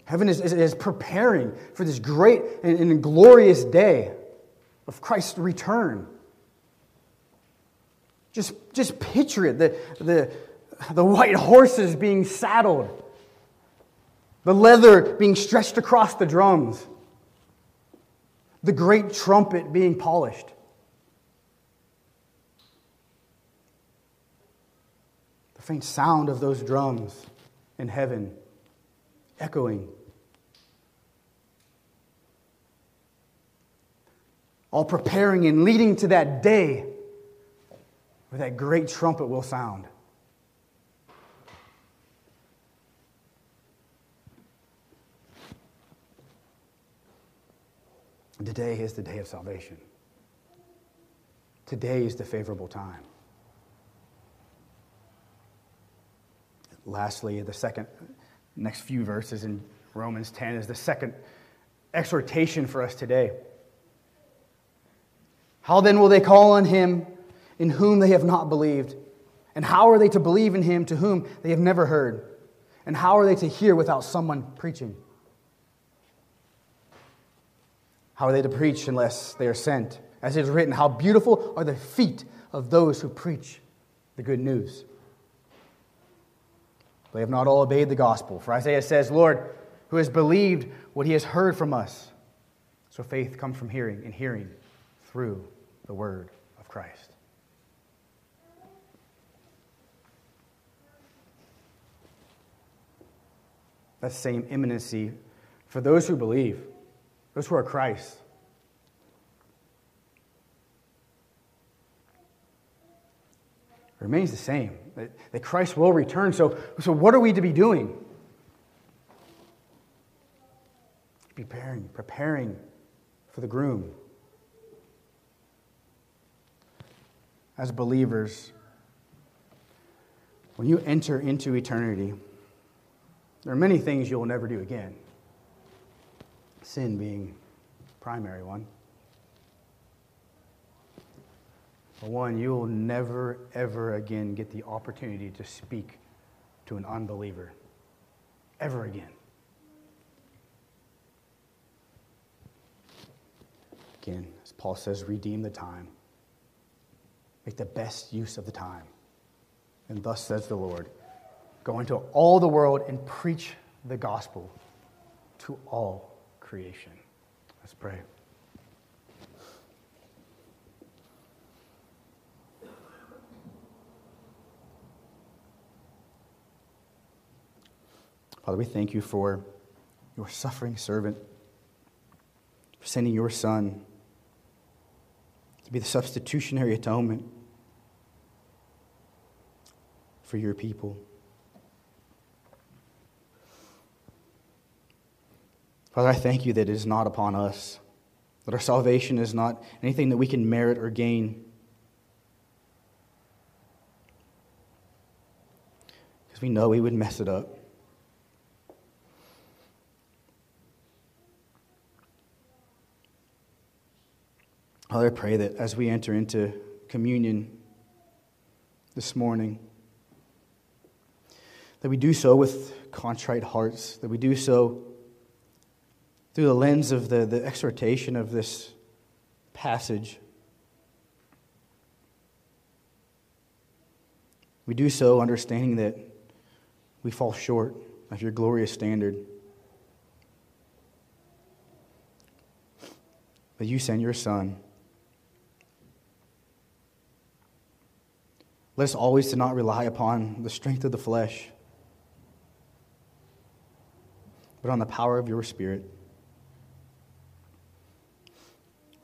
Heaven is, is, is preparing for this great and, and glorious day of Christ's return. Just, just picture it the, the, the white horses being saddled, the leather being stretched across the drums, the great trumpet being polished. The faint sound of those drums in heaven echoing all preparing and leading to that day where that great trumpet will sound. Today is the day of salvation. Today is the favorable time. Lastly, the second, next few verses in Romans 10 is the second exhortation for us today. How then will they call on him in whom they have not believed? And how are they to believe in him to whom they have never heard? And how are they to hear without someone preaching? How are they to preach unless they are sent? As it is written, How beautiful are the feet of those who preach the good news. They have not all obeyed the gospel. For Isaiah says, Lord, who has believed what he has heard from us? So faith comes from hearing, and hearing through the word of Christ. That same imminency for those who believe, those who are Christ. remains the same that, that Christ will return. So, so, what are we to be doing? Preparing, preparing for the groom. as believers, when you enter into eternity, there are many things you'll never do again, sin being primary one. For one, you will never, ever again get the opportunity to speak to an unbeliever. Ever again. Again, as Paul says, redeem the time. Make the best use of the time. And thus says the Lord Go into all the world and preach the gospel to all creation. Let's pray. Father, we thank you for your suffering servant, for sending your son to be the substitutionary atonement for your people. Father, I thank you that it is not upon us That our salvation is not anything that we can merit or gain. Because we know we would mess it up. Father, I pray that as we enter into communion this morning, that we do so with contrite hearts, that we do so through the lens of the, the exhortation of this passage. We do so understanding that we fall short of your glorious standard. That you send your Son Let us always to not rely upon the strength of the flesh, but on the power of your Spirit.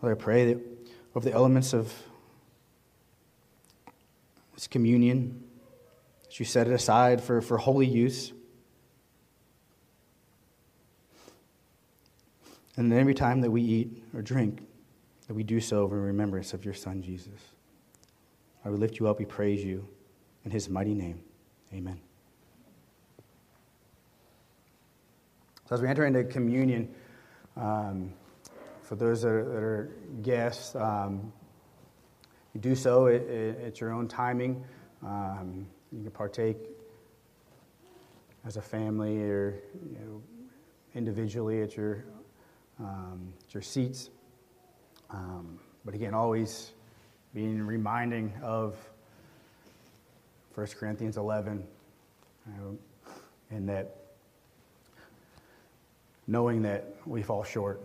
Lord, I pray that over the elements of this communion, that you set it aside for, for holy use. And then every time that we eat or drink, that we do so in remembrance of your Son, Jesus. I will lift you up, we praise you. In his mighty name, amen. So as we enter into communion, um, for those that are, that are guests, um, you do so at, at, your own timing. Um, you can partake as a family or you know, individually at your, um, at your seats. Um, but again, always being reminding of 1 Corinthians 11, you know, and that knowing that we fall short,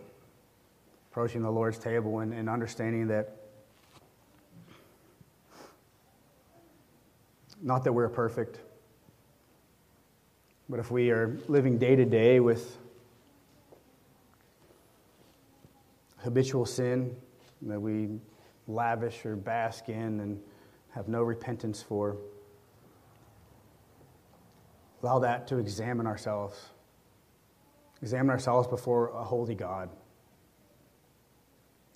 approaching the Lord's table and, and understanding that not that we're perfect, but if we are living day to day with habitual sin, that we lavish or bask in and have no repentance for. Allow that to examine ourselves. Examine ourselves before a holy God.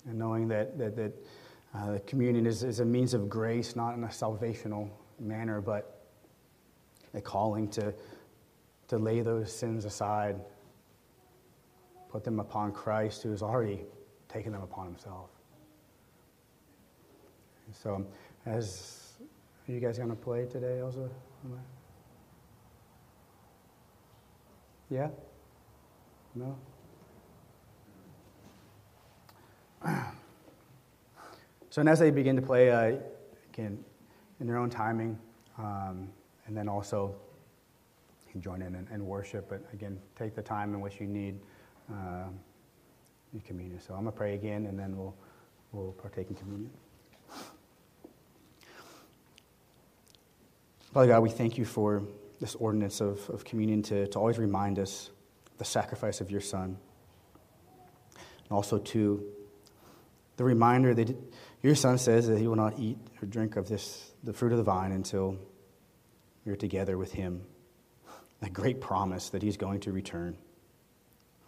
And knowing that, that, that uh, communion is, is a means of grace, not in a salvational manner, but a calling to, to lay those sins aside, put them upon Christ, who has already taken them upon himself. So, as are you guys going to play today, Elsa? Yeah? No? So, and as they begin to play, uh, again, in their own timing, um, and then also you can join in and, and, worship, but again, take the time in which you need uh, in communion. So, I'm going to pray again, and then we'll, we'll partake in communion. Father God, we thank you for this ordinance of, of communion to, to always remind us the sacrifice of your Son. And also, to the reminder that your Son says that he will not eat or drink of this, the fruit of the vine until we're together with him. That great promise that he's going to return.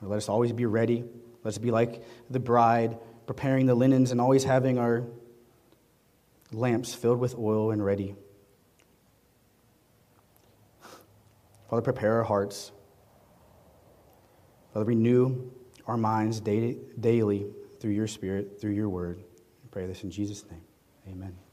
Let us always be ready. Let us be like the bride, preparing the linens and always having our lamps filled with oil and ready. Father, prepare our hearts. Father, renew our minds daily through your Spirit, through your word. I pray this in Jesus' name. Amen.